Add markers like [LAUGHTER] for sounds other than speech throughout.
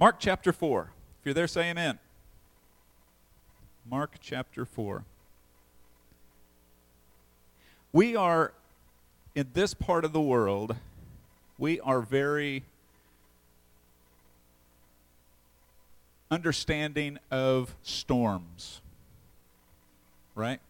Mark chapter 4. If you're there, say amen. Mark chapter 4. We are, in this part of the world, we are very understanding of storms. Right?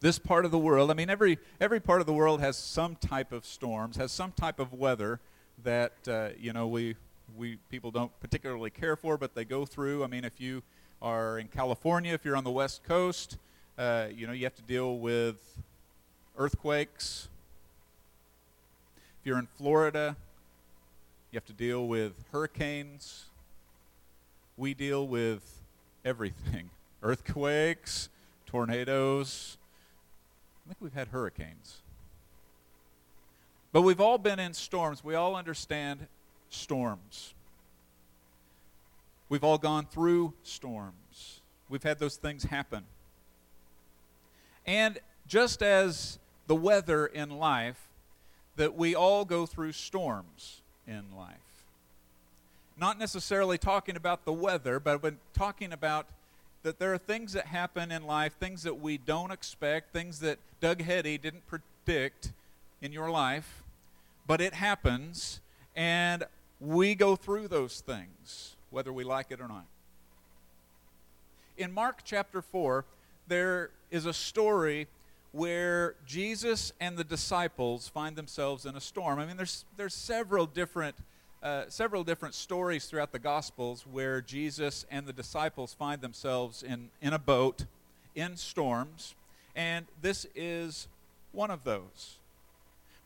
This part of the world, I mean, every, every part of the world has some type of storms, has some type of weather that, uh, you know, we, we people don't particularly care for, but they go through. I mean, if you are in California, if you're on the West Coast, uh, you know, you have to deal with earthquakes. If you're in Florida, you have to deal with hurricanes. We deal with everything [LAUGHS] earthquakes, tornadoes. I think we've had hurricanes. But we've all been in storms. We all understand storms. We've all gone through storms. We've had those things happen. And just as the weather in life, that we all go through storms in life. Not necessarily talking about the weather, but when talking about that there are things that happen in life, things that we don't expect, things that Doug Hetty didn't predict in your life, but it happens, and we go through those things, whether we like it or not. In Mark chapter 4, there is a story where Jesus and the disciples find themselves in a storm. I mean, there's, there's several different. Uh, several different stories throughout the Gospels where Jesus and the disciples find themselves in, in a boat in storms, and this is one of those.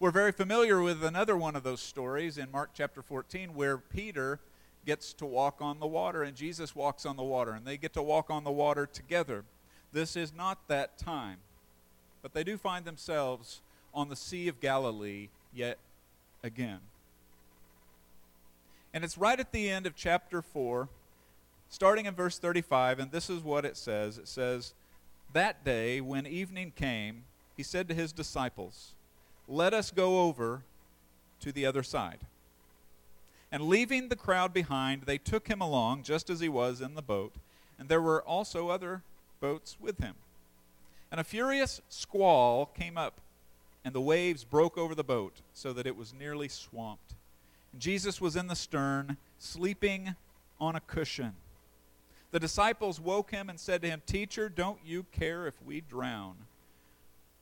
We're very familiar with another one of those stories in Mark chapter 14 where Peter gets to walk on the water and Jesus walks on the water and they get to walk on the water together. This is not that time, but they do find themselves on the Sea of Galilee yet again. And it's right at the end of chapter 4, starting in verse 35, and this is what it says. It says, That day, when evening came, he said to his disciples, let us go over to the other side. And leaving the crowd behind, they took him along just as he was in the boat, and there were also other boats with him. And a furious squall came up, and the waves broke over the boat, so that it was nearly swamped. And Jesus was in the stern, sleeping on a cushion. The disciples woke him and said to him, Teacher, don't you care if we drown?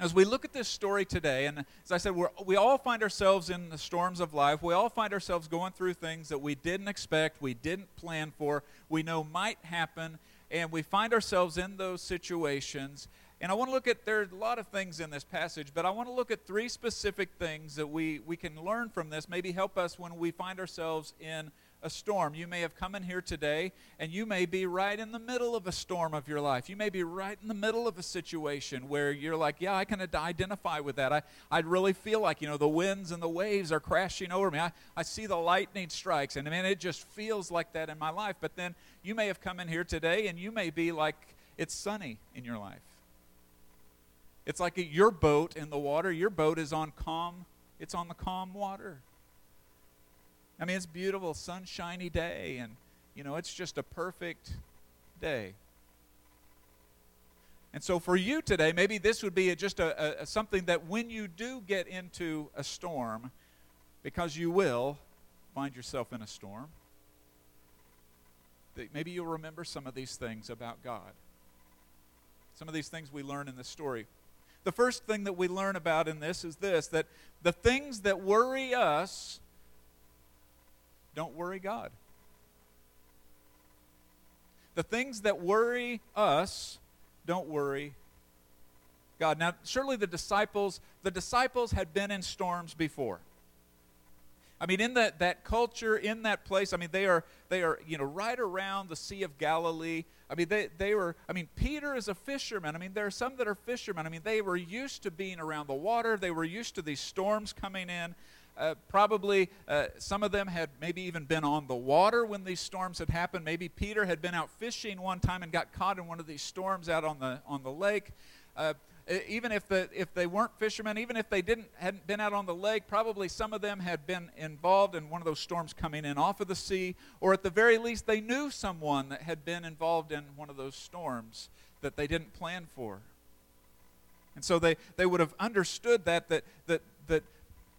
As we look at this story today, and as I said, we all find ourselves in the storms of life. We all find ourselves going through things that we didn't expect, we didn't plan for, we know might happen, and we find ourselves in those situations. And I want to look at, there are a lot of things in this passage, but I want to look at three specific things that we, we can learn from this, maybe help us when we find ourselves in a storm. You may have come in here today and you may be right in the middle of a storm of your life. You may be right in the middle of a situation where you're like, yeah, I can identify with that. I, I really feel like, you know, the winds and the waves are crashing over me. I, I see the lightning strikes and I mean, it just feels like that in my life. But then you may have come in here today and you may be like, it's sunny in your life. It's like your boat in the water. Your boat is on calm, it's on the calm water. I mean, it's beautiful, sunshiny day, and, you know, it's just a perfect day. And so for you today, maybe this would be a, just a, a, something that when you do get into a storm, because you will find yourself in a storm, that maybe you'll remember some of these things about God. Some of these things we learn in this story. The first thing that we learn about in this is this that the things that worry us don't worry God. The things that worry us don't worry God. Now, surely the disciples, the disciples had been in storms before. I mean, in that, that culture, in that place, I mean, they are, they are, you know, right around the Sea of Galilee. I mean, they, they were, I mean, Peter is a fisherman. I mean, there are some that are fishermen. I mean, they were used to being around the water, they were used to these storms coming in. Uh, probably uh, some of them had maybe even been on the water when these storms had happened. Maybe Peter had been out fishing one time and got caught in one of these storms out on the, on the lake. Uh, even if, the, if they weren't fishermen, even if they didn't, hadn't been out on the lake, probably some of them had been involved in one of those storms coming in off of the sea, or at the very least, they knew someone that had been involved in one of those storms that they didn't plan for. And so they, they would have understood that, that, that, that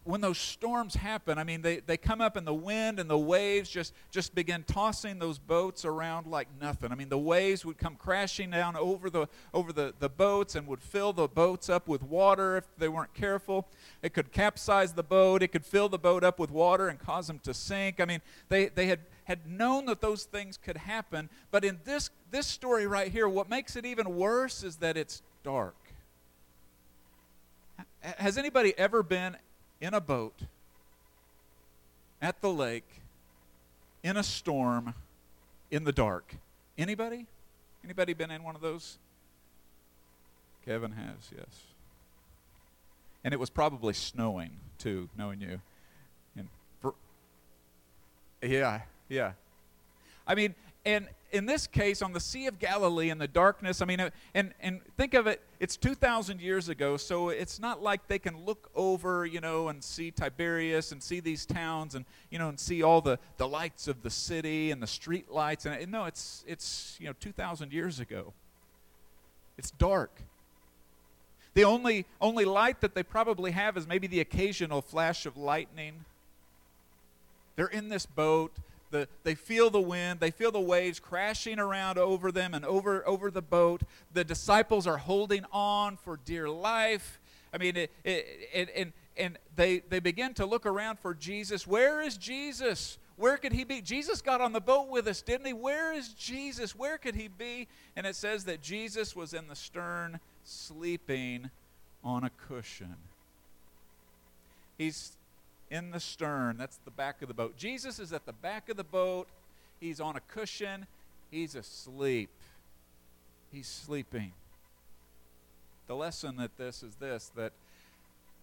when those storms happen, I mean, they, they come up and the wind and the waves just, just begin tossing those boats around like nothing. I mean, the waves would come crashing down over, the, over the, the boats and would fill the boats up with water if they weren't careful. It could capsize the boat, it could fill the boat up with water and cause them to sink. I mean, they, they had, had known that those things could happen, but in this, this story right here, what makes it even worse is that it's dark. Has anybody ever been in a boat at the lake in a storm in the dark. Anybody? Anybody been in one of those? Kevin has, yes. And it was probably snowing too, knowing you. And for, yeah, yeah. I mean, and in this case, on the Sea of Galilee in the darkness, I mean, uh, and, and think of it, it's 2,000 years ago, so it's not like they can look over, you know, and see Tiberias and see these towns and, you know, and see all the, the lights of the city and the street lights. And, and no, it's, it's, you know, 2,000 years ago. It's dark. The only, only light that they probably have is maybe the occasional flash of lightning. They're in this boat the, they feel the wind, they feel the waves crashing around over them and over, over the boat. The disciples are holding on for dear life. I mean, it, it, it, and, and they, they begin to look around for Jesus. Where is Jesus? Where could he be? Jesus got on the boat with us, didn't he? Where is Jesus? Where could he be? And it says that Jesus was in the stern sleeping on a cushion. He's in the stern. That's the back of the boat. Jesus is at the back of the boat. He's on a cushion. He's asleep. He's sleeping. The lesson that this is this that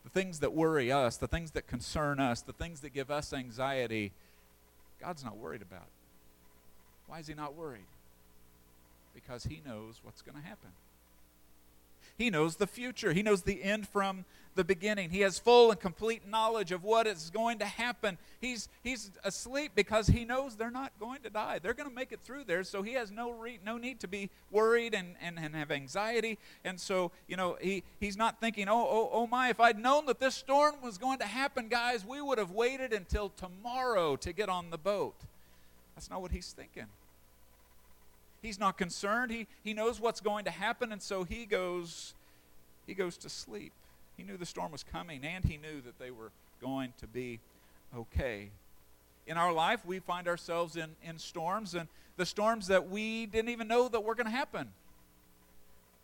the things that worry us, the things that concern us, the things that give us anxiety, God's not worried about. Why is He not worried? Because He knows what's going to happen. He knows the future. He knows the end from the beginning. He has full and complete knowledge of what is going to happen. He's, he's asleep because he knows they're not going to die. They're going to make it through there, so he has no, re, no need to be worried and, and, and have anxiety. And so, you know, he, he's not thinking, oh, oh, oh my, if I'd known that this storm was going to happen, guys, we would have waited until tomorrow to get on the boat. That's not what he's thinking. He's not concerned. He, he knows what's going to happen, and so he goes, he goes to sleep. He knew the storm was coming, and he knew that they were going to be okay. In our life, we find ourselves in, in storms, and the storms that we didn't even know that were going to happen.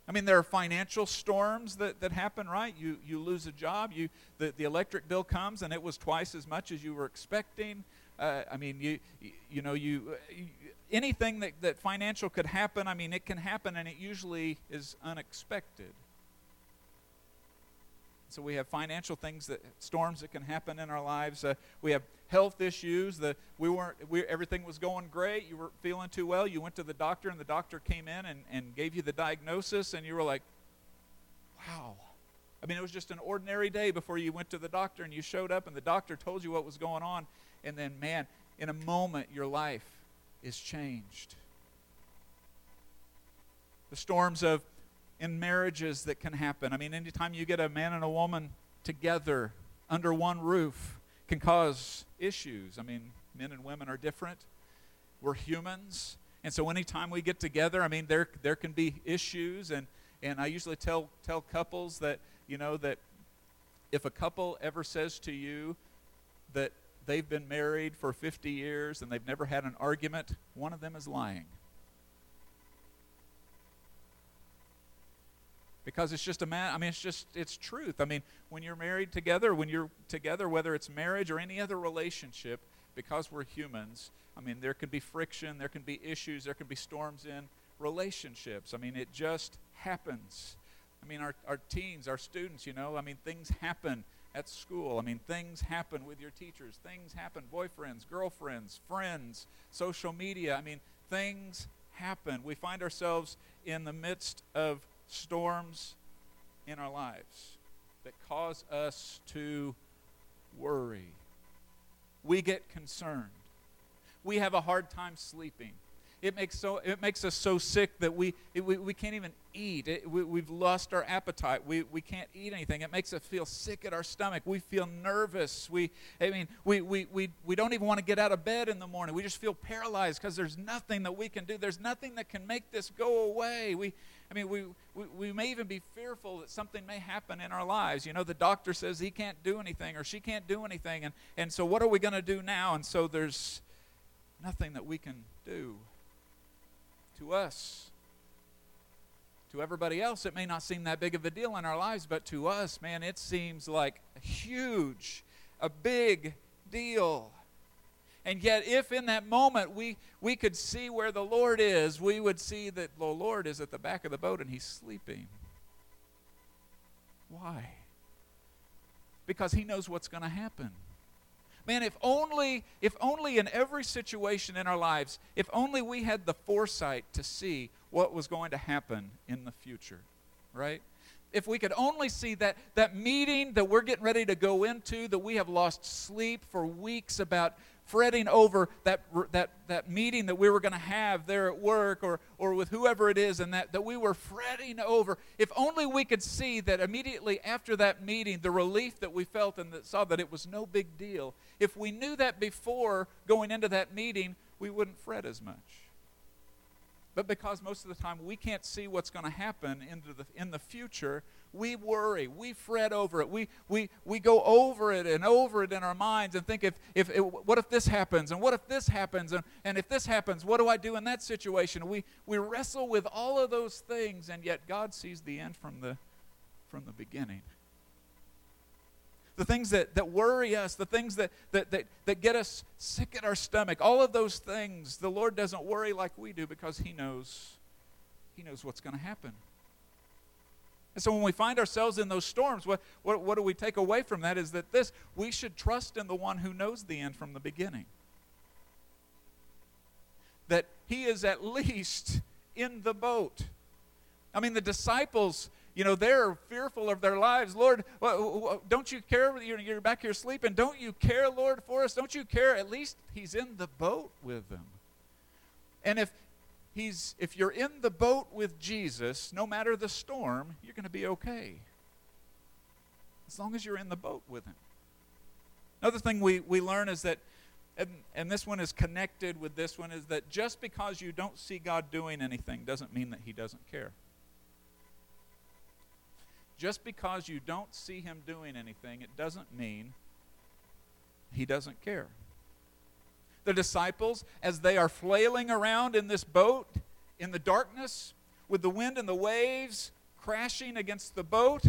I mean, there are financial storms that, that happen, right? You, you lose a job, you, the, the electric bill comes, and it was twice as much as you were expecting. Uh, I mean, you, you, know, you, you, anything that, that financial could happen, I mean, it can happen, and it usually is unexpected. So we have financial things that storms that can happen in our lives. Uh, we have health issues. That we weren't. We, everything was going great. You weren't feeling too well. You went to the doctor, and the doctor came in and, and gave you the diagnosis, and you were like, "Wow." I mean, it was just an ordinary day before you went to the doctor, and you showed up, and the doctor told you what was going on, and then, man, in a moment, your life is changed. The storms of in marriages that can happen. I mean, anytime you get a man and a woman together under one roof can cause issues. I mean, men and women are different. We're humans. And so anytime we get together, I mean, there, there can be issues. And, and I usually tell, tell couples that, you know, that if a couple ever says to you that they've been married for 50 years and they've never had an argument, one of them is lying. because it's just a man. I mean, it's just it's truth. I mean, when you're married together, when you're together, whether it's marriage or any other relationship, because we're humans, I mean, there can be friction, there can be issues, there can be storms in relationships. I mean, it just happens. I mean, our, our teens, our students, you know, I mean, things happen at school. I mean, things happen with your teachers. Things happen, boyfriends, girlfriends, friends, social media. I mean, things happen. We find ourselves in the midst of storms in our lives that cause us to worry. We get concerned. We have a hard time sleeping. It makes, so, it makes us so sick that we, it, we, we can't even eat. It, we, we've lost our appetite. We, we can't eat anything. It makes us feel sick at our stomach. We feel nervous. We, I mean, we, we, we, we don't even want to get out of bed in the morning. We just feel paralyzed because there's nothing that we can do. There's nothing that can make this go away. We, I mean, we, we, we may even be fearful that something may happen in our lives. You know, the doctor says he can't do anything or she can't do anything. And, and so, what are we going to do now? And so, there's nothing that we can do to us. To everybody else, it may not seem that big of a deal in our lives, but to us, man, it seems like a huge, a big deal. And yet, if in that moment we, we could see where the Lord is, we would see that the Lord is at the back of the boat and he's sleeping. Why? Because he knows what's going to happen. Man, if only, if only in every situation in our lives, if only we had the foresight to see what was going to happen in the future, right? If we could only see that, that meeting that we're getting ready to go into, that we have lost sleep for weeks about fretting over that, that, that meeting that we were going to have there at work or, or with whoever it is, and that, that we were fretting over. If only we could see that immediately after that meeting, the relief that we felt and that saw that it was no big deal. If we knew that before going into that meeting, we wouldn't fret as much. But because most of the time we can't see what's going to happen into the, in the future, we worry, we fret over it, we, we, we go over it and over it in our minds and think, if, if, if what if this happens, and what if this happens, and, and if this happens, what do I do in that situation? We, we wrestle with all of those things, and yet God sees the end from the, from the beginning. The things that, that worry us, the things that, that, that, that get us sick at our stomach, all of those things, the Lord doesn't worry like we do because He knows, He knows what's going to happen. And so when we find ourselves in those storms, what, what, what do we take away from that is that this, we should trust in the one who knows the end from the beginning. That he is at least in the boat. I mean, the disciples, you know, they're fearful of their lives. Lord, don't you care? You're back here sleeping. Don't you care, Lord, for us? Don't you care? At least he's in the boat with them. And if he's if you're in the boat with Jesus, no matter the storm, you're going to be okay. As long as you're in the boat with him. Another thing we, we learn is that, and, and this one is connected with this one, is that just because you don't see God doing anything doesn't mean that he doesn't care. Just because you don't see him doing anything, it doesn't mean he doesn't care the disciples as they are flailing around in this boat in the darkness with the wind and the waves crashing against the boat,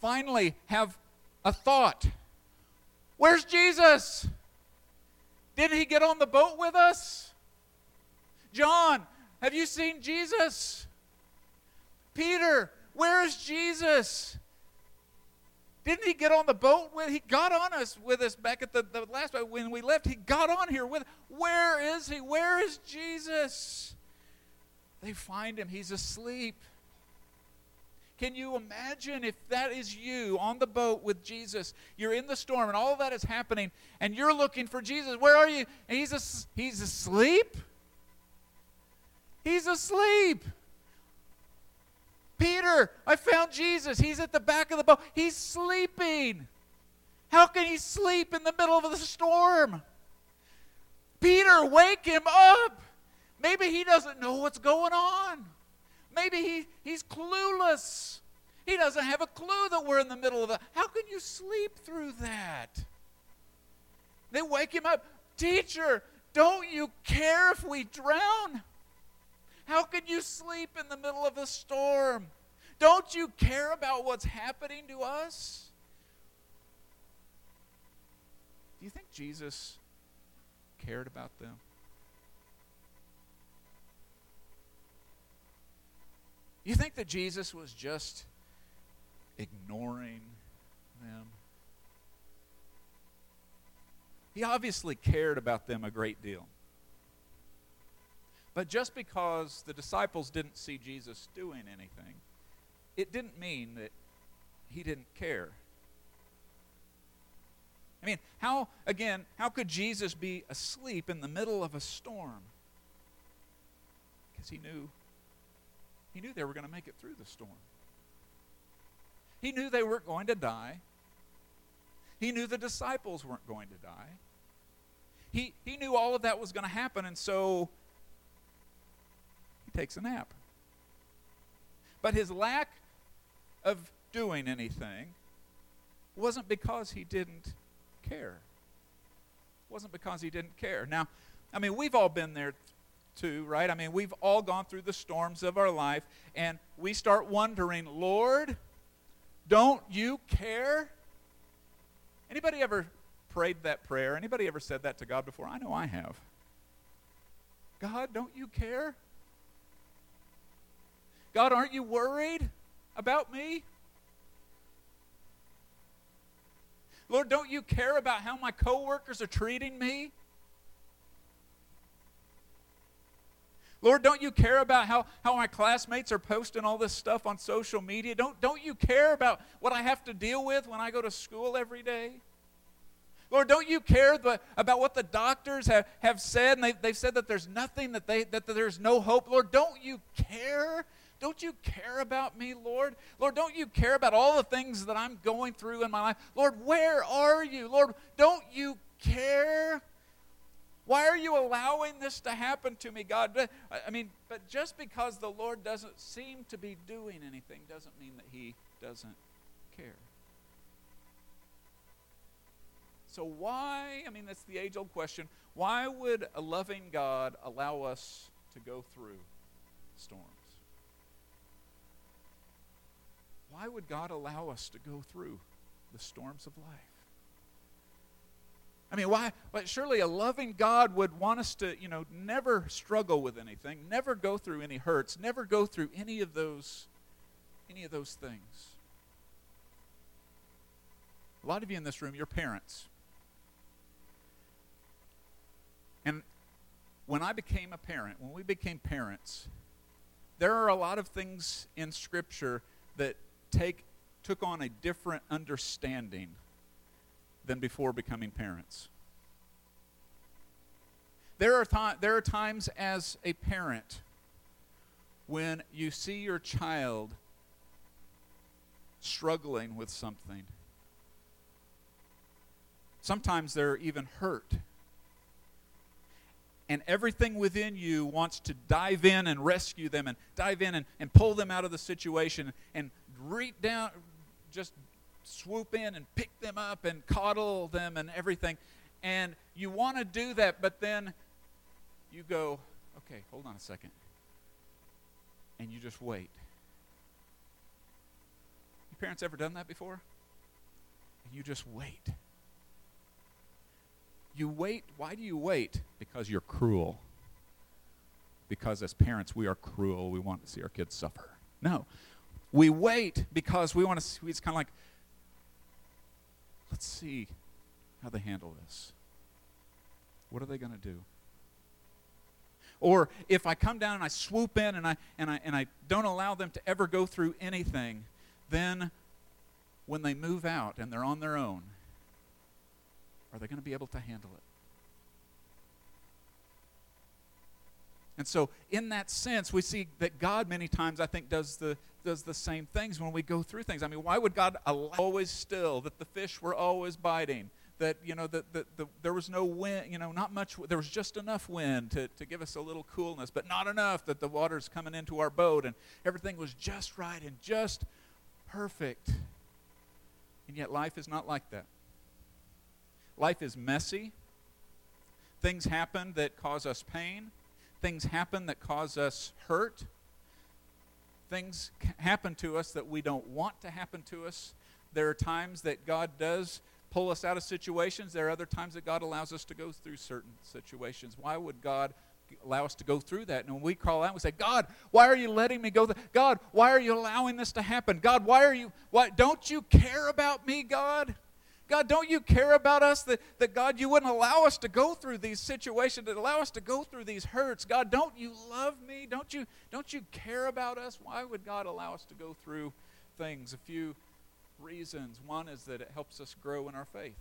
finally have a thought Where's Jesus? Didn't he get on the boat with us? John, have you seen Jesus? Peter, where is Jesus? Didn't he get on the boat with he got on us with us back at the, the last when we left? He got on here with where is he? Where is Jesus? They find him, he's asleep. Can you imagine if that is you on the boat with Jesus? You're in the storm and all that is happening, and you're looking for Jesus. Where are you? And he's, a, he's asleep? He's asleep. Peter, I found Jesus. He's at the back of the boat. He's sleeping. How can he sleep in the middle of the storm? Peter, wake him up. Maybe he doesn't know what's going on. Maybe he, he's clueless. He doesn't have a clue that we're in the middle of it. How can you sleep through that? They wake him up. Teacher, don't you care if we drown? How can you sleep in the middle of a storm? Don't you care about what's happening to us? Do you think Jesus cared about them? You think that Jesus was just ignoring them? He obviously cared about them a great deal. But just because the disciples didn't see Jesus doing anything, it didn't mean that he didn't care. I mean, how, again, how could Jesus be asleep in the middle of a storm? Because he knew, he knew they were going to make it through the storm. He knew they weren't going to die. He knew the disciples weren't going to die. He, he knew all of that was going to happen, and so takes a nap. But his lack of doing anything wasn't because he didn't care. It wasn't because he didn't care. Now, I mean, we've all been there too, right? I mean, we've all gone through the storms of our life, and we start wondering, Lord, don't you care? Anybody ever prayed that prayer? Anybody ever said that to God before? I know I have. God, don't you care? God, aren't you worried about me? Lord, don't you care about how my coworkers are treating me? Lord, don't you care about how, how my classmates are posting all this stuff on social media? Don't, don't you care about what I have to deal with when I go to school every day? Lord, don't you care the, about what the doctors have, have said? And they, they've said that there's nothing, that, they, that there's no hope. Lord, don't you care? Don't you care about me, Lord? Lord, don't you care about all the things that I'm going through in my life? Lord, where are you? Lord, don't you care? Why are you allowing this to happen to me, God? I mean, but just because the Lord doesn't seem to be doing anything doesn't mean that He doesn't care. So, why? I mean, that's the age old question. Why would a loving God allow us to go through storms? Why would God allow us to go through the storms of life? I mean, why? But surely a loving God would want us to, you know, never struggle with anything, never go through any hurts, never go through any of those, any of those things. A lot of you in this room, you're parents. And when I became a parent, when we became parents, there are a lot of things in Scripture that take, took on a different understanding than before becoming parents. There are, th- there are times as a parent when you see your child struggling with something. Sometimes they're even hurt. And everything within you wants to dive in and rescue them and dive in and, and pull them out of the situation and reach down, just swoop in and pick them up and coddle them and everything. And you want to do that, but then you go, okay, hold on a second. And you just wait. Your parents ever done that before? And you just wait. You wait. Why do you wait? Because you're cruel. Because as parents, we are cruel. We want to see our kids suffer. No. We wait because we want to see, it's kind of like, let's see how they handle this. What are they going to do? Or if I come down and I swoop in and I, and, I, and I don't allow them to ever go through anything, then when they move out and they're on their own, are they going to be able to handle it? And so, in that sense, we see that God many times, I think, does the, does the same things when we go through things. I mean, why would God allow always still, that the fish were always biting, that, you know, that, that the, there was no wind, you know, not much, there was just enough wind to, to give us a little coolness, but not enough that the water's coming into our boat and everything was just right and just perfect. And yet, life is not like that. Life is messy. Things happen that cause us pain things happen that cause us hurt. Things happen to us that we don't want to happen to us. There are times that God does pull us out of situations. There are other times that God allows us to go through certain situations. Why would God allow us to go through that? And when we call out, we say, God, why are you letting me go? Th- God, why are you allowing this to happen? God, why are you, why, don't you care about me, God? God, don't you care about us that, that God, you wouldn't allow us to go through these situations, that allow us to go through these hurts? God, don't you love me? Don't you, don't you care about us? Why would God allow us to go through things? A few reasons. One is that it helps us grow in our faith.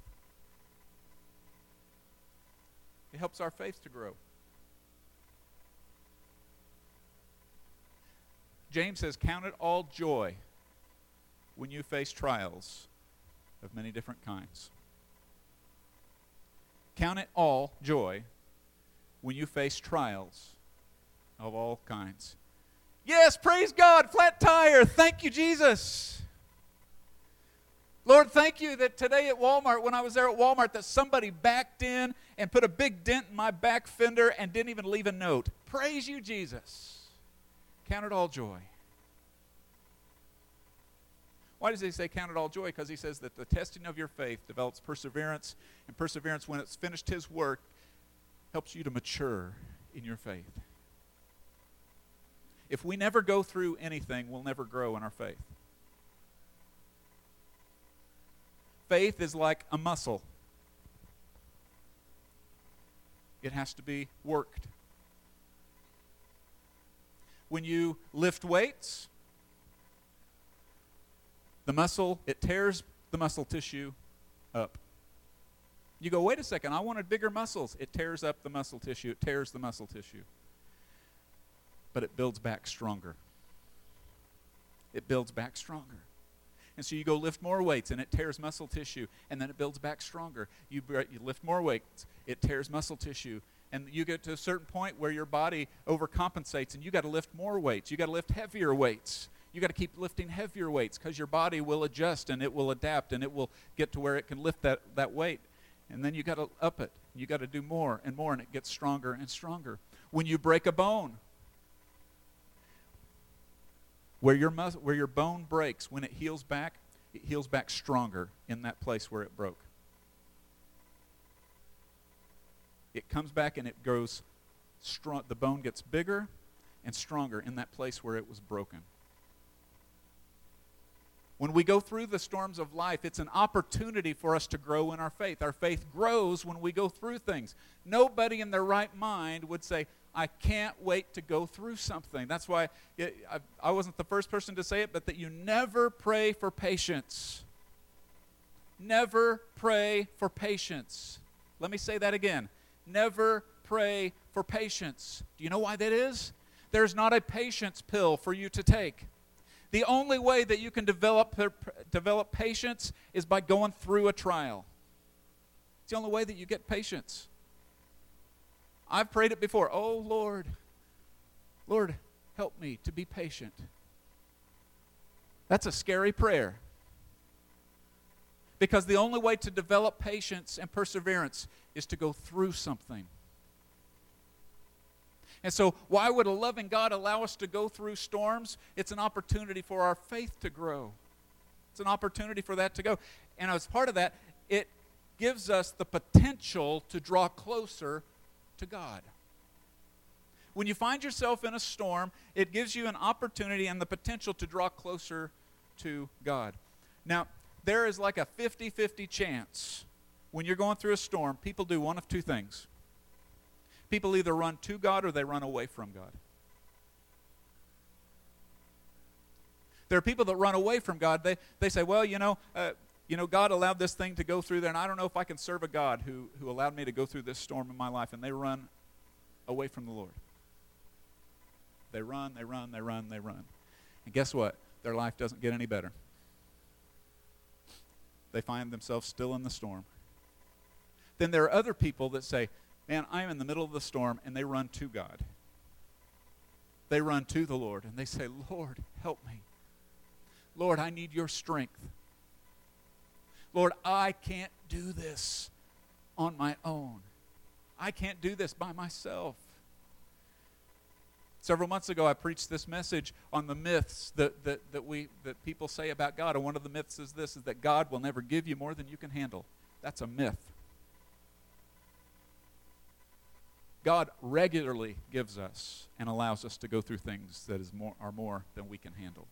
It helps our faith to grow. James says, Count it all joy when you face trials of many different kinds. Count it all joy when you face trials of all kinds. Yes, praise God, flat tire. Thank you, Jesus. Lord, thank you that today at Walmart, when I was there at Walmart, that somebody backed in and put a big dent in my back fender and didn't even leave a note. Praise you, Jesus. Count it all joy. Why does he say count it all joy? Because he says that the testing of your faith develops perseverance, and perseverance, when it's finished his work, helps you to mature in your faith. If we never go through anything, we'll never grow in our faith. Faith is like a muscle, it has to be worked. When you lift weights, the muscle, it tears the muscle tissue up. You go, wait a second, I wanted bigger muscles. It tears up the muscle tissue, it tears the muscle tissue. But it builds back stronger. It builds back stronger. And so you go lift more weights and it tears muscle tissue and then it builds back stronger. You, you lift more weights, it tears muscle tissue. And you get to a certain point where your body overcompensates and you got to lift more weights. You got to lift heavier weights you got to keep lifting heavier weights because your body will adjust and it will adapt and it will get to where it can lift that, that weight. And then you got to up it. You got to do more and more, and it gets stronger and stronger. When you break a bone, where your, mus- where your bone breaks, when it heals back, it heals back stronger in that place where it broke. It comes back and it grows strong. The bone gets bigger and stronger in that place where it was broken. When we go through the storms of life, it's an opportunity for us to grow in our faith. Our faith grows when we go through things. Nobody in their right mind would say, I can't wait to go through something. That's why it, I, I wasn't the first person to say it, but that you never pray for patience. Never pray for patience. Let me say that again. Never pray for patience. Do you know why that is? There's not a patience pill for you to take. The only way that you can develop, develop patience is by going through a trial. It's the only way that you get patience. I've prayed it before. Oh, Lord, Lord, help me to be patient. That's a scary prayer. Because the only way to develop patience and perseverance is to go through something. And so, why would a loving God allow us to go through storms? It's an opportunity for our faith to grow. It's an opportunity for that to go. And as part of that, it gives us the potential to draw closer to God. When you find yourself in a storm, it gives you an opportunity and the potential to draw closer to God. Now, there is like a 50 50 chance when you're going through a storm, people do one of two things People either run to God or they run away from God. There are people that run away from God. They, they say, well, you know, uh, you know, God allowed this thing to go through there, and I don't know if I can serve a God who, who allowed me to go through this storm in my life. And they run away from the Lord. They run, they run, they run, they run. And guess what? Their life doesn't get any better. They find themselves still in the storm. Then there are other people that say, man, I'm in the middle of the storm, and they run to God. They run to the Lord and they say, Lord, help me. Lord, I need your strength. Lord, I can't do this on my own. I can't do this by myself. Several months ago, I preached this message on the myths that, that, that, we, that people say about God. And one of the myths is this, is that God will never give you more than you can handle. That's a myth. God regularly gives us and allows us to go through things that is more, are more than we can handle.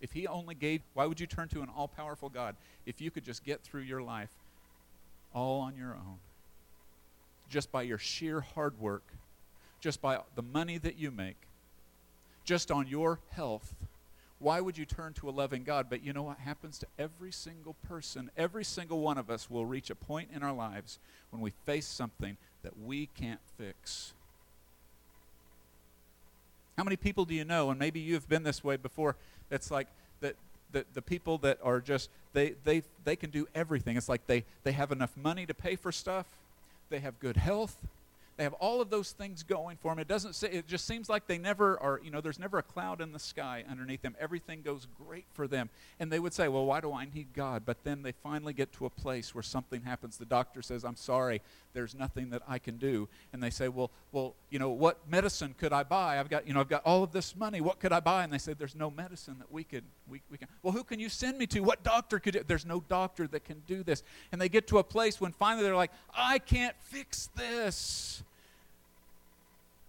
If He only gave, why would you turn to an all powerful God if you could just get through your life all on your own? Just by your sheer hard work, just by the money that you make, just on your health why would you turn to a loving God? But you know what happens to every single person? Every single one of us will reach a point in our lives when we face something that we can't fix. How many people do you know, and maybe you've been this way before, that's like that the, the people that are just they, they they can do everything. It's like they, they have enough money to pay for stuff, they have good health, they have all of those things going for them. It doesn't say, it just seems like they never are, you know, there's never a cloud in the sky underneath them. Everything goes great for them. And they would say, well, why do I need God? But then they finally get to a place where something happens. The doctor says, I'm sorry, there's nothing that I can do. And they say, well, well, you know, what medicine could I buy? I've got, you know, I've got all of this money. What could I buy? And they say, there's no medicine that we could, we, we can. Well, who can you send me to? What doctor could, there's no doctor that can do this. And they get to a place when finally they're like, I can't fix this.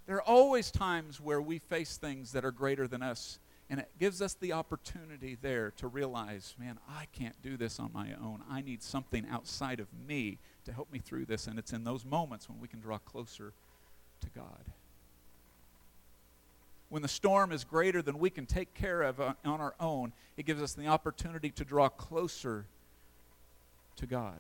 There are always times where we face things that are greater than us, and it gives us the opportunity there to realize, man, I can't do this on my own. I need something outside of me to help me through this, and it's in those moments when we can draw closer to God. When the storm is greater than we can take care of uh, on our own, it gives us the opportunity to draw closer to God.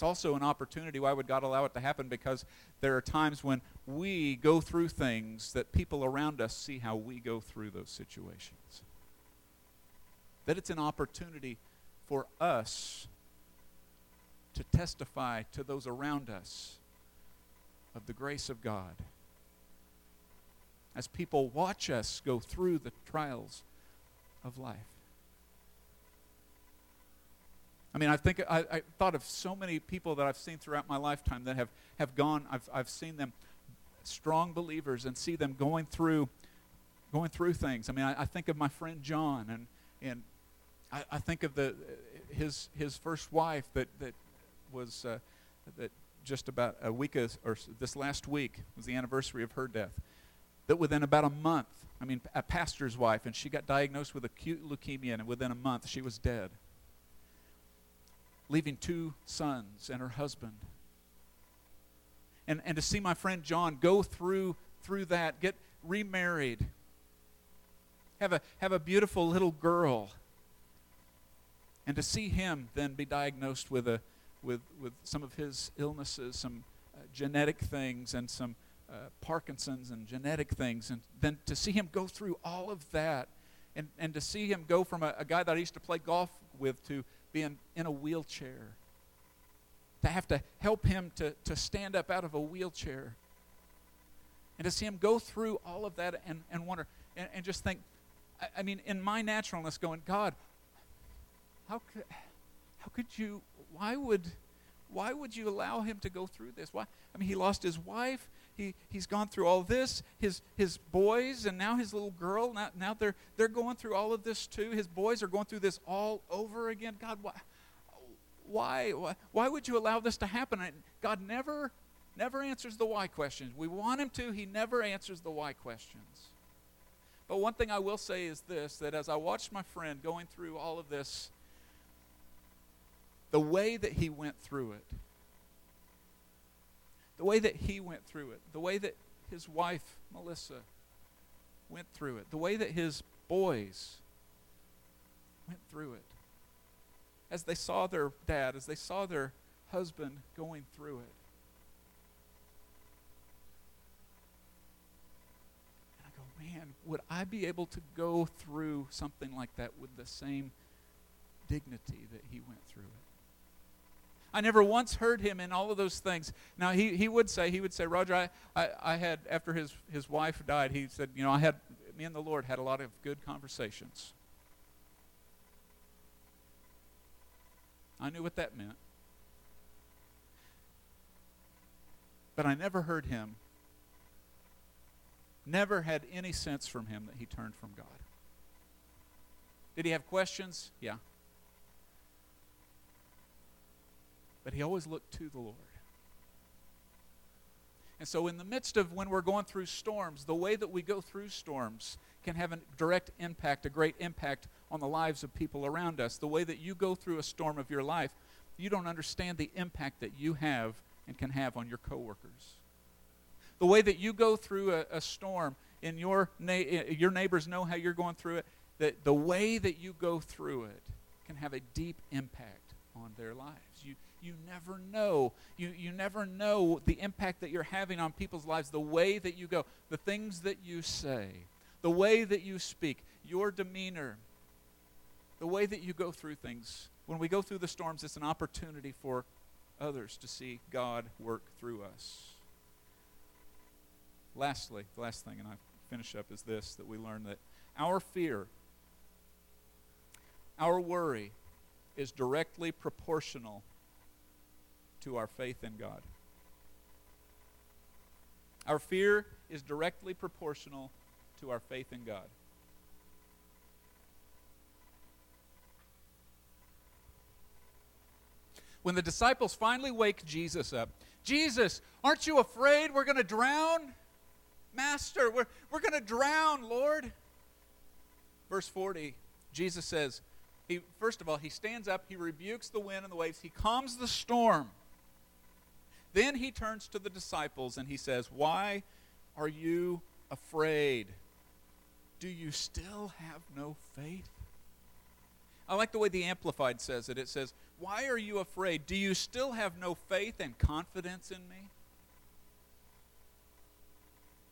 It's also an opportunity. Why would God allow it to happen? Because there are times when we go through things that people around us see how we go through those situations. That it's an opportunity for us to testify to those around us of the grace of God. As people watch us go through the trials of life. I mean, I think I, I, thought of so many people that I've seen throughout my lifetime that have, have gone, I've, I've seen them strong believers and see them going through going through things. I mean, I, I think of my friend John and and I, I, think of the his his first wife that that was uh, that just about a week or this last week was the anniversary of her death. That within about a month, I mean, a pastor's wife, and she got diagnosed with acute leukemia, and within a month she was dead leaving two sons and her husband. And, and to see my friend John go through, through that, get remarried, have a, have a beautiful little girl, and to see him then be diagnosed with, a, with, with some of his illnesses, some uh, genetic things, and some uh, Parkinson's and genetic things, and then to see him go through all of that, and, and to see him go from a, a guy that I used to play golf with to being in a wheelchair, to have to help him to, to stand up out of a wheelchair, and to see him go through all of that and, and wonder, and, and just think, I, I mean, in my naturalness, going, God, how could, how could you, why would, why would you allow him to go through this? Why? I mean, he lost his wife. He, he's gone through all this. His, his boys and now his little girl, now, now they're, they're going through all of this too. His boys are going through this all over again. God, why, why, why, why would you allow this to happen? God never, never answers the why questions. We want him to. He never answers the why questions. But one thing I will say is this that as I watched my friend going through all of this, the way that he went through it, the way that he went through it, the way that his wife, Melissa, went through it, the way that his boys went through it. As they saw their dad, as they saw their husband going through it. And I go, man, would I be able to go through something like that with the same dignity that he went through it? I never once heard him in all of those things. Now, he, he would say, he would say, Roger, I, I, I had, after his, his wife died, he said, you know, I had, me and the Lord had a lot of good conversations. I knew what that meant. But I never heard him, never had any sense from him that he turned from God. Did he have questions? Yeah. But he always looked to the Lord. And so, in the midst of when we're going through storms, the way that we go through storms can have a direct impact, a great impact on the lives of people around us. The way that you go through a storm of your life, you don't understand the impact that you have and can have on your coworkers. The way that you go through a, a storm, in your na- your neighbors know how you're going through it. That the way that you go through it can have a deep impact on their lives. You you never know. You, you never know the impact that you're having on people's lives, the way that you go, the things that you say, the way that you speak, your demeanor, the way that you go through things. When we go through the storms, it's an opportunity for others to see God work through us. Lastly, the last thing, and I finish up, is this that we learn that our fear, our worry, is directly proportional to our faith in God. Our fear is directly proportional to our faith in God. When the disciples finally wake Jesus up, Jesus, aren't you afraid we're going to drown? Master, we're, we're going to drown, Lord. Verse 40, Jesus says, he, first of all, he stands up, he rebukes the wind and the waves, he calms the storm. Then he turns to the disciples and he says, Why are you afraid? Do you still have no faith? I like the way the Amplified says it. It says, Why are you afraid? Do you still have no faith and confidence in me?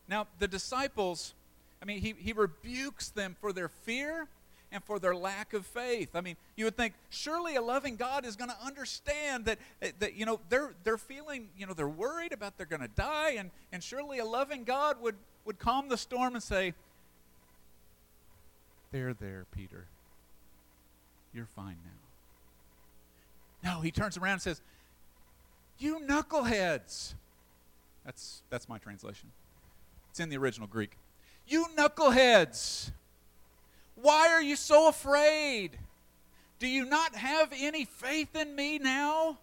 Now, the disciples, I mean, he, he rebukes them for their fear and for their lack of faith. I mean, you would think surely a loving God is going to understand that, eh, that you know they're they're feeling you know they're worried about they're going to die, and and surely a loving God would would calm the storm and say, "There, there, Peter, you're fine now." No, he turns around and says, "You knuckleheads." That's that's my translation. It's in the original Greek. You knuckleheads. Why are you so afraid? Do you not have any faith in me now?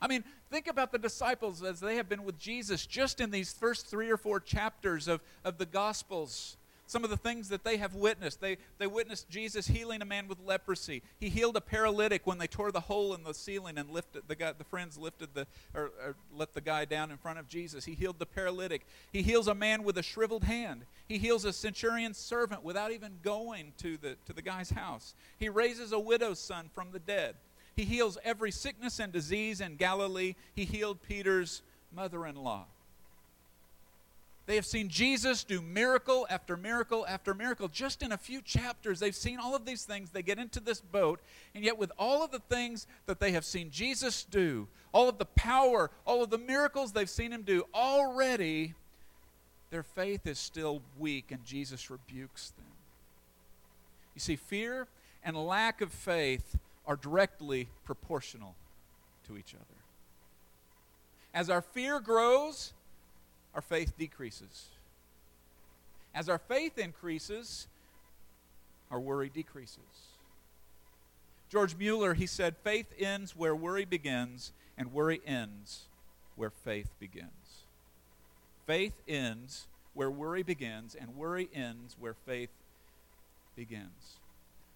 I mean, think about the disciples as they have been with Jesus just in these first three or four chapters of, of the Gospels some of the things that they have witnessed. They, they witnessed Jesus healing a man with leprosy. He healed a paralytic when they tore the hole in the ceiling and lifted the guy, the friends lifted the or, or let the guy down in front of Jesus. He healed the paralytic. He heals a man with a shriveled hand. He heals a centurion's servant without even going to the to the guy's house. He raises a widow's son from the dead. He heals every sickness and disease in Galilee. He healed Peter's mother-in-law. They have seen Jesus do miracle after miracle after miracle. Just in a few chapters, they've seen all of these things. They get into this boat, and yet, with all of the things that they have seen Jesus do, all of the power, all of the miracles they've seen him do, already their faith is still weak, and Jesus rebukes them. You see, fear and lack of faith are directly proportional to each other. As our fear grows, our faith decreases. As our faith increases, our worry decreases. George Mueller, he said, faith ends where worry begins, and worry ends where faith begins. Faith ends where worry begins, and worry ends where faith begins.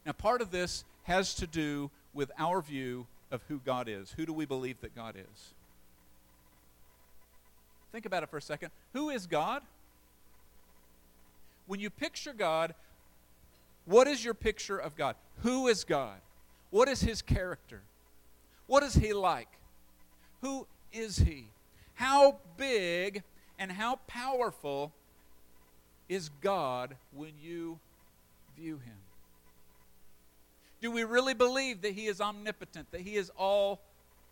Now, part of this has to do with our view of who God is. Who do we believe that God is? Think about it for a second. Who is God? When you picture God, what is your picture of God? Who is God? What is his character? What is he like? Who is he? How big and how powerful is God when you view him? Do we really believe that he is omnipotent, that he is all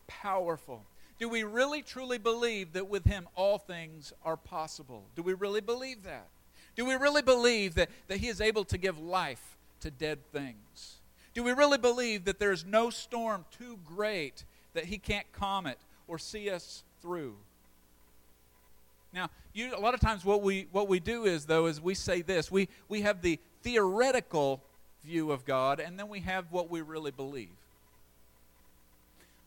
powerful? Do we really truly believe that with Him all things are possible? Do we really believe that? Do we really believe that, that He is able to give life to dead things? Do we really believe that there is no storm too great that He can't calm it or see us through? Now, you, a lot of times what we, what we do is, though, is we say this. We, we have the theoretical view of God, and then we have what we really believe.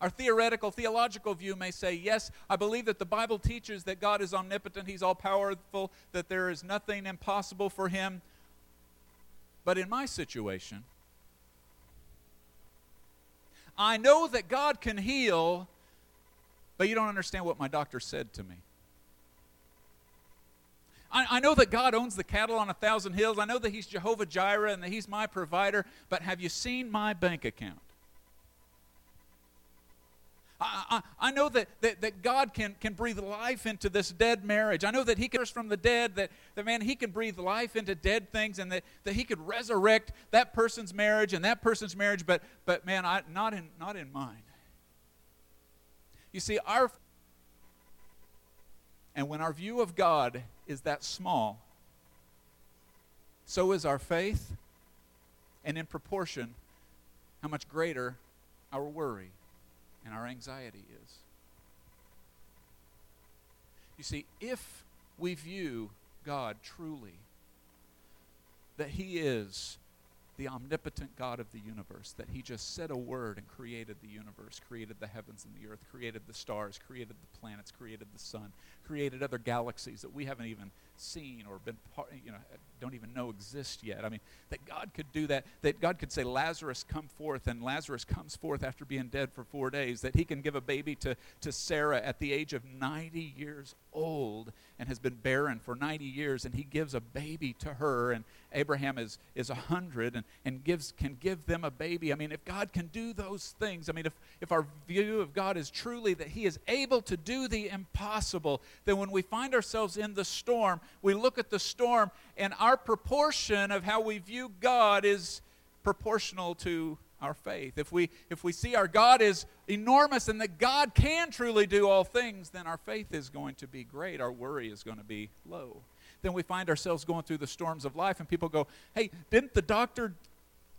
Our theoretical, theological view may say, yes, I believe that the Bible teaches that God is omnipotent, He's all powerful, that there is nothing impossible for Him. But in my situation, I know that God can heal, but you don't understand what my doctor said to me. I, I, know that God owns the cattle on a thousand hills. I know that He's Jehovah Jireh and that He's my provider, but have you seen my bank account? I, I, I know that, that, that God can, can breathe life into this dead marriage. I know that He can from the dead, that, that man, He can breathe life into dead things, and that, that He could resurrect that person's marriage and that person's marriage, but, but man, I, not, in, not in mine. You see, our and when our view of God is that small, so is our faith, and in proportion, how much greater our worry and our anxiety is. You see, if we view God truly, that He is the omnipotent God of the universe, that He just said a word and created the universe, created the heavens and the earth, created the stars, created the planets, created the sun, created other galaxies that we haven't even seen or been part, you know, don't even know exist yet. I mean, that God could do that, that God could say, Lazarus, come forth, and Lazarus comes forth after being dead for four days, that he can give a baby to, to Sarah at the age of 90 years old and has been barren for 90 years, and he gives a baby to her, and Abraham is, is 100 and, and gives, can give them a baby. I mean, if God can do those things, I mean, if, if our view of God is truly that he is able to do the impossible, then when we find ourselves in the storm, we look at the storm, and our proportion of how we view God is proportional to our faith. If we, if we see our God is enormous and that God can truly do all things, then our faith is going to be great. Our worry is going to be low. Then we find ourselves going through the storms of life, and people go, Hey, didn't the doctor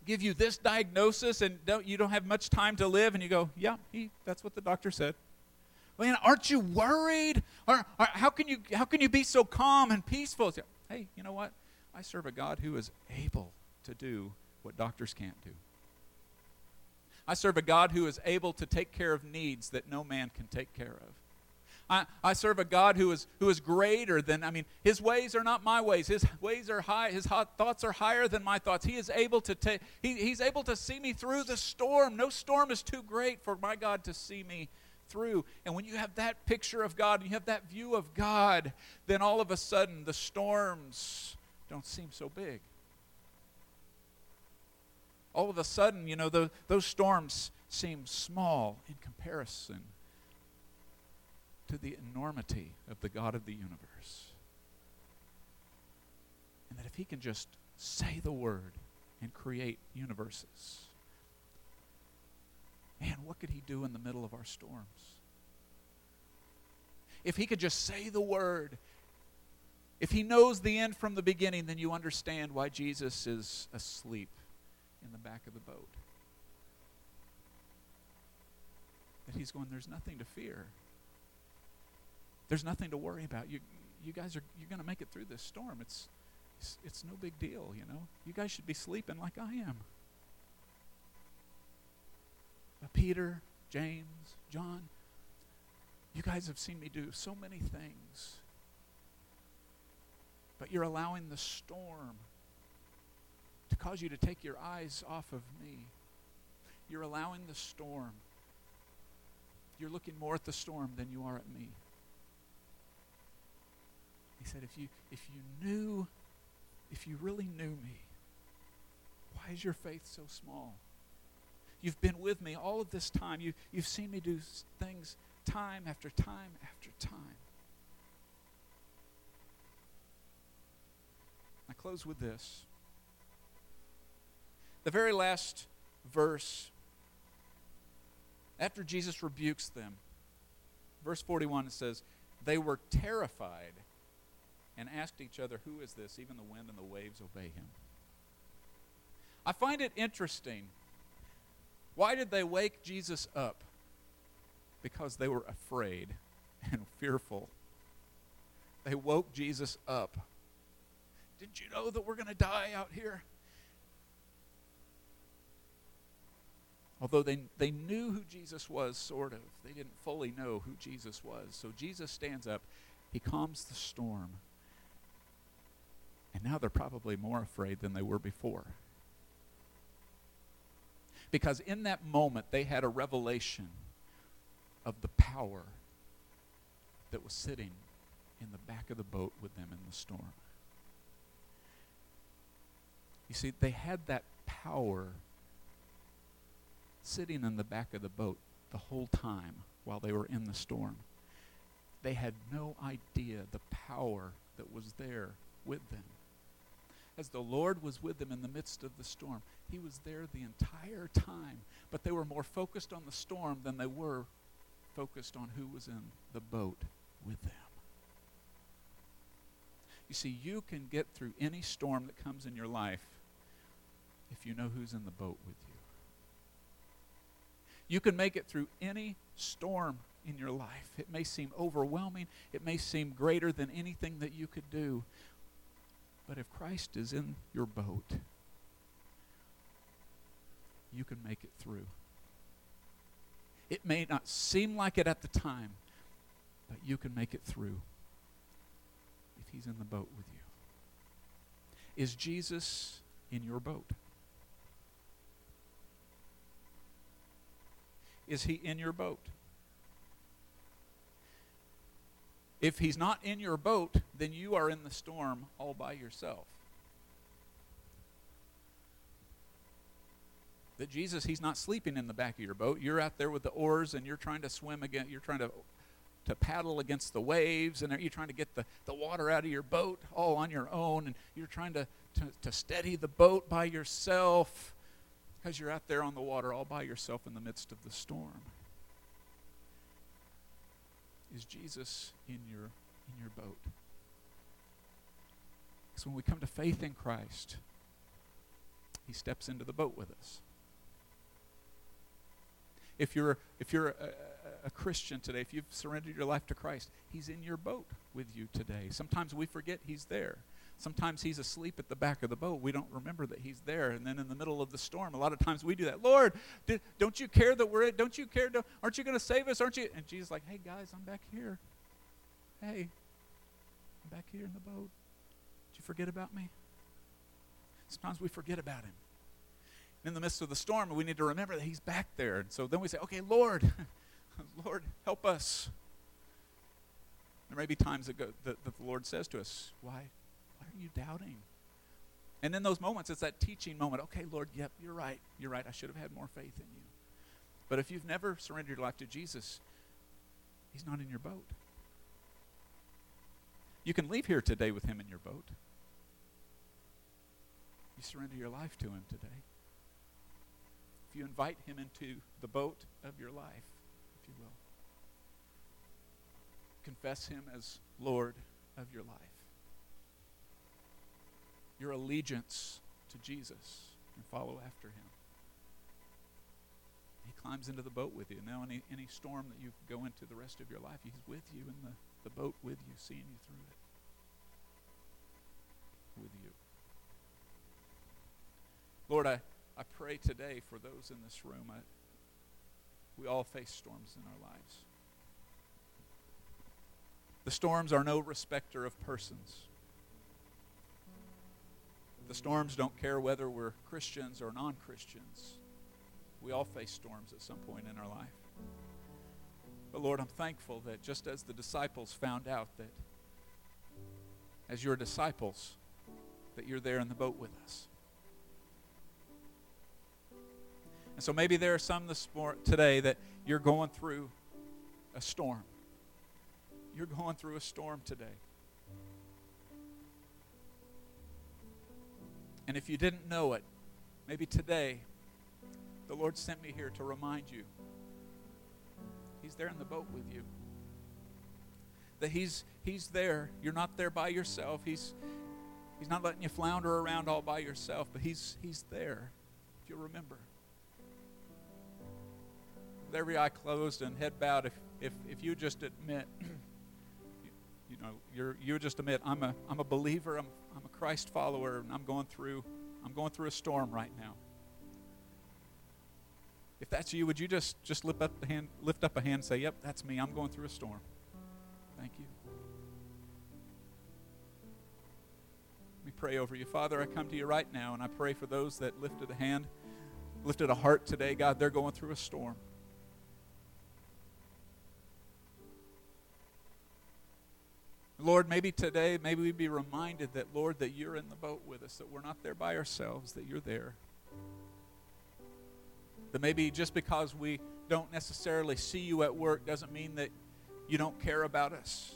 give you this diagnosis and don't, you don't have much time to live? And you go, Yeah, he, that's what the doctor said. Man, aren't you worried? Or, or, how, can you, how can you be so calm and peaceful? Hey, you know what? I serve a God who is able to do what doctors can't do. I serve a God who is able to take care of needs that no man can take care of. I, I serve a God who is, who is greater than, I mean, his ways are not my ways. His ways are high, his thoughts are higher than my thoughts. He is able to take, he, he's able to see me through the storm. No storm is too great for my God to see me through. And when you have that picture of God, and you have that view of God, then all of a sudden the storms don't seem so big. All of a sudden, you know, the, those storms seem small in comparison to the enormity of the God of the universe. And that if He can just say the word and create universes, man, what could He do in the middle of our storms? If He could just say the word, if He knows the end from the beginning, then you understand why Jesus is asleep in the back of the boat. That He's going, there's nothing to fear. There's nothing to worry about. You, you guys are you're going to make it through this storm. It's, it's it's no big deal, you know. You guys should be sleeping like I am. But Peter, James, John, you guys have seen me do so many things. But you're allowing the storm to cause you to take your eyes off of me. You're allowing the storm. You're looking more at the storm than you are at me. He said, if you, if you knew, if you really knew me, why is your faith so small? You've been with me all of this time. You, you've seen me do things time after time after time. I close with this. The very last verse, after Jesus rebukes them, verse 41 it says, They were terrified and asked each other, Who is this? Even the wind and the waves obey him. I find it interesting. Why did they wake Jesus up? Because they were afraid and fearful. They woke Jesus up. Didn't you know that we're going to die out here? Although they, they knew who Jesus was, sort of, they didn't fully know who Jesus was. So Jesus stands up, he calms the storm, and now they're probably more afraid than they were before. Because in that moment, they had a revelation of the power that was sitting in the back of the boat with them in the storm. You see, they had that power sitting in the back of the boat the whole time while they were in the storm. They had no idea the power that was there with them. As the Lord was with them in the midst of the storm, He was there the entire time. But they were more focused on the storm than they were focused on who was in the boat with them. You see, you can get through any storm that comes in your life if you know who's in the boat with you. You can make it through any storm in your life. It may seem overwhelming, it may seem greater than anything that you could do. But if Christ is in your boat, you can make it through. It may not seem like it at the time, but you can make it through if He's in the boat with you. Is Jesus in your boat? Is He in your boat? If He's not in your boat, then you are in the storm all by yourself. that Jesus, he's not sleeping in the back of your boat. You're out there with the oars and you're trying to swim again. You're trying to, to paddle against the waves and you're trying to get the, the water out of your boat all on your own. And you're trying to, to, to steady the boat by yourself because you're out there on the water all by yourself in the midst of the storm. Is Jesus in your, in your boat? Because when we come to faith in Christ, he steps into the boat with us if you're, if you're a, a, Christian today, if you've surrendered your life to Christ, He's in your boat with you today. Sometimes we forget He's there. Sometimes He's asleep at the back of the boat. We don't remember that He's there. And then in the middle of the storm, a lot of times we do that. Lord, did, don't you care that we're, don't you care? To, aren't you going to save us? Aren't you? And Jesus like, hey, guys, I'm back here. Hey, I'm back here in the boat. Did you forget about me? Sometimes we forget about Him in the midst of the storm, we need to remember that He's back there. And so then we say, okay, Lord, [LAUGHS] Lord, help us. There may be times that, go, that, that the Lord says to us, why, why are you doubting? And in those moments, it's that teaching moment. Okay, Lord, yep, you're right. You're right. I should have had more faith in you. But if you've never surrendered your life to Jesus, He's not in your boat. You can leave here today with Him in your boat. You surrender your life to Him today if you invite him into the boat of your life, if you will. Confess him as Lord of your life. Your allegiance to Jesus and follow after him. He climbs into the boat with you. Now, any, any storm that you go into the rest of your life, he's with you in the, the boat with you, seeing you through it. With you. Lord, I I pray today for those in this room. I, we all face storms in our lives. The storms are no respecter of persons. The storms don't care whether we're Christians or non Christians. We all face storms at some point in our life. But Lord, I'm thankful that just as the disciples found out that as your disciples, that you're there in the boat with us. And so maybe there are some this morning, today that you're going through a storm. You're going through a storm today. And if you didn't know it, maybe today the Lord sent me here to remind you He's there in the boat with you. That He's He's there. You're not there by yourself. He's He's not letting you flounder around all by yourself, but He's He's there. If you'll remember with every eye closed and head bowed, if, if, if you just admit [CLEARS THROAT] you know, you're you just admit I'm a I'm a believer, I'm I'm a Christ follower, and I'm going through I'm going through a storm right now. If that's you, would you just just lift up the hand lift up a hand and say, Yep, that's me. I'm going through a storm. Thank you. Let me pray over you. Father, I come to you right now and I pray for those that lifted a hand, lifted a heart today. God, they're going through a storm. Lord, maybe today, maybe we'd be reminded that, Lord, that you're in the boat with us, that we're not there by ourselves, that you're there. That maybe just because we don't necessarily see you at work doesn't mean that you don't care about us.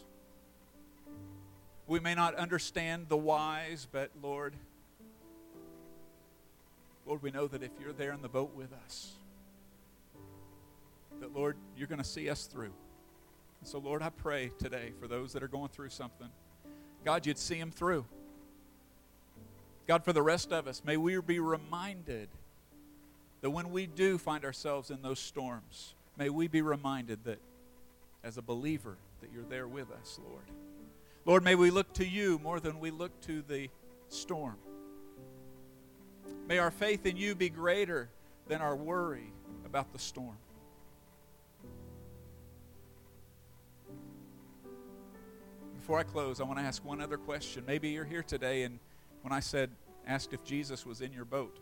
We may not understand the whys, but Lord, Lord, we know that if you're there in the boat with us, that Lord, you're going to see us through. And so, Lord, I pray today for those that are going through something, God, you'd see them through. God, for the rest of us, may we be reminded that when we do find ourselves in those storms, may we be reminded that as a believer, that you're there with us, Lord. Lord, may we look to you more than we look to the storm. May our faith in you be greater than our worry about the storm. Before I close, I want to ask one other question. Maybe you're here today, and when I said, asked if Jesus was in your boat,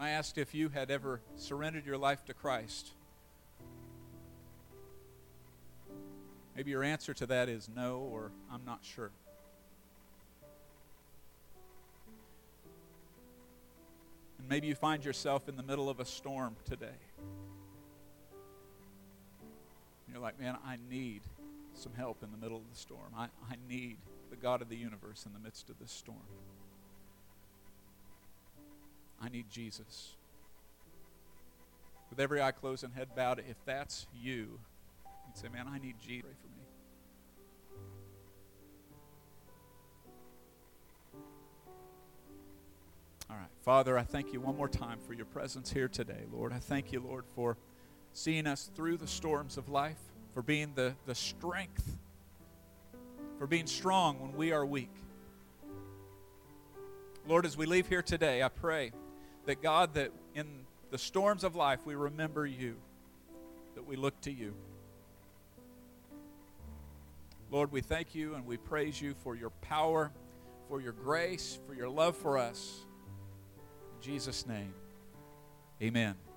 I asked if you had ever surrendered your life to Christ. Maybe your answer to that is no, or I'm not sure. And maybe you find yourself in the middle of a storm today. You're like, man, I need some help in the middle of the storm. I, I need the God of the universe in the midst of this storm. I need Jesus. With every eye closed and head bowed, if that's you, you'd say, Man, I need Jesus. Pray for me. All right. Father, I thank you one more time for your presence here today, Lord. I thank you, Lord, for seeing us through the storms of life, for being the, the strength, for being strong when we are weak. Lord, as we leave here today, I pray that God, that in the storms of life we remember you, that we look to you. Lord, we thank you and we praise you for your power, for your grace, for your love for us. In Jesus' name, amen.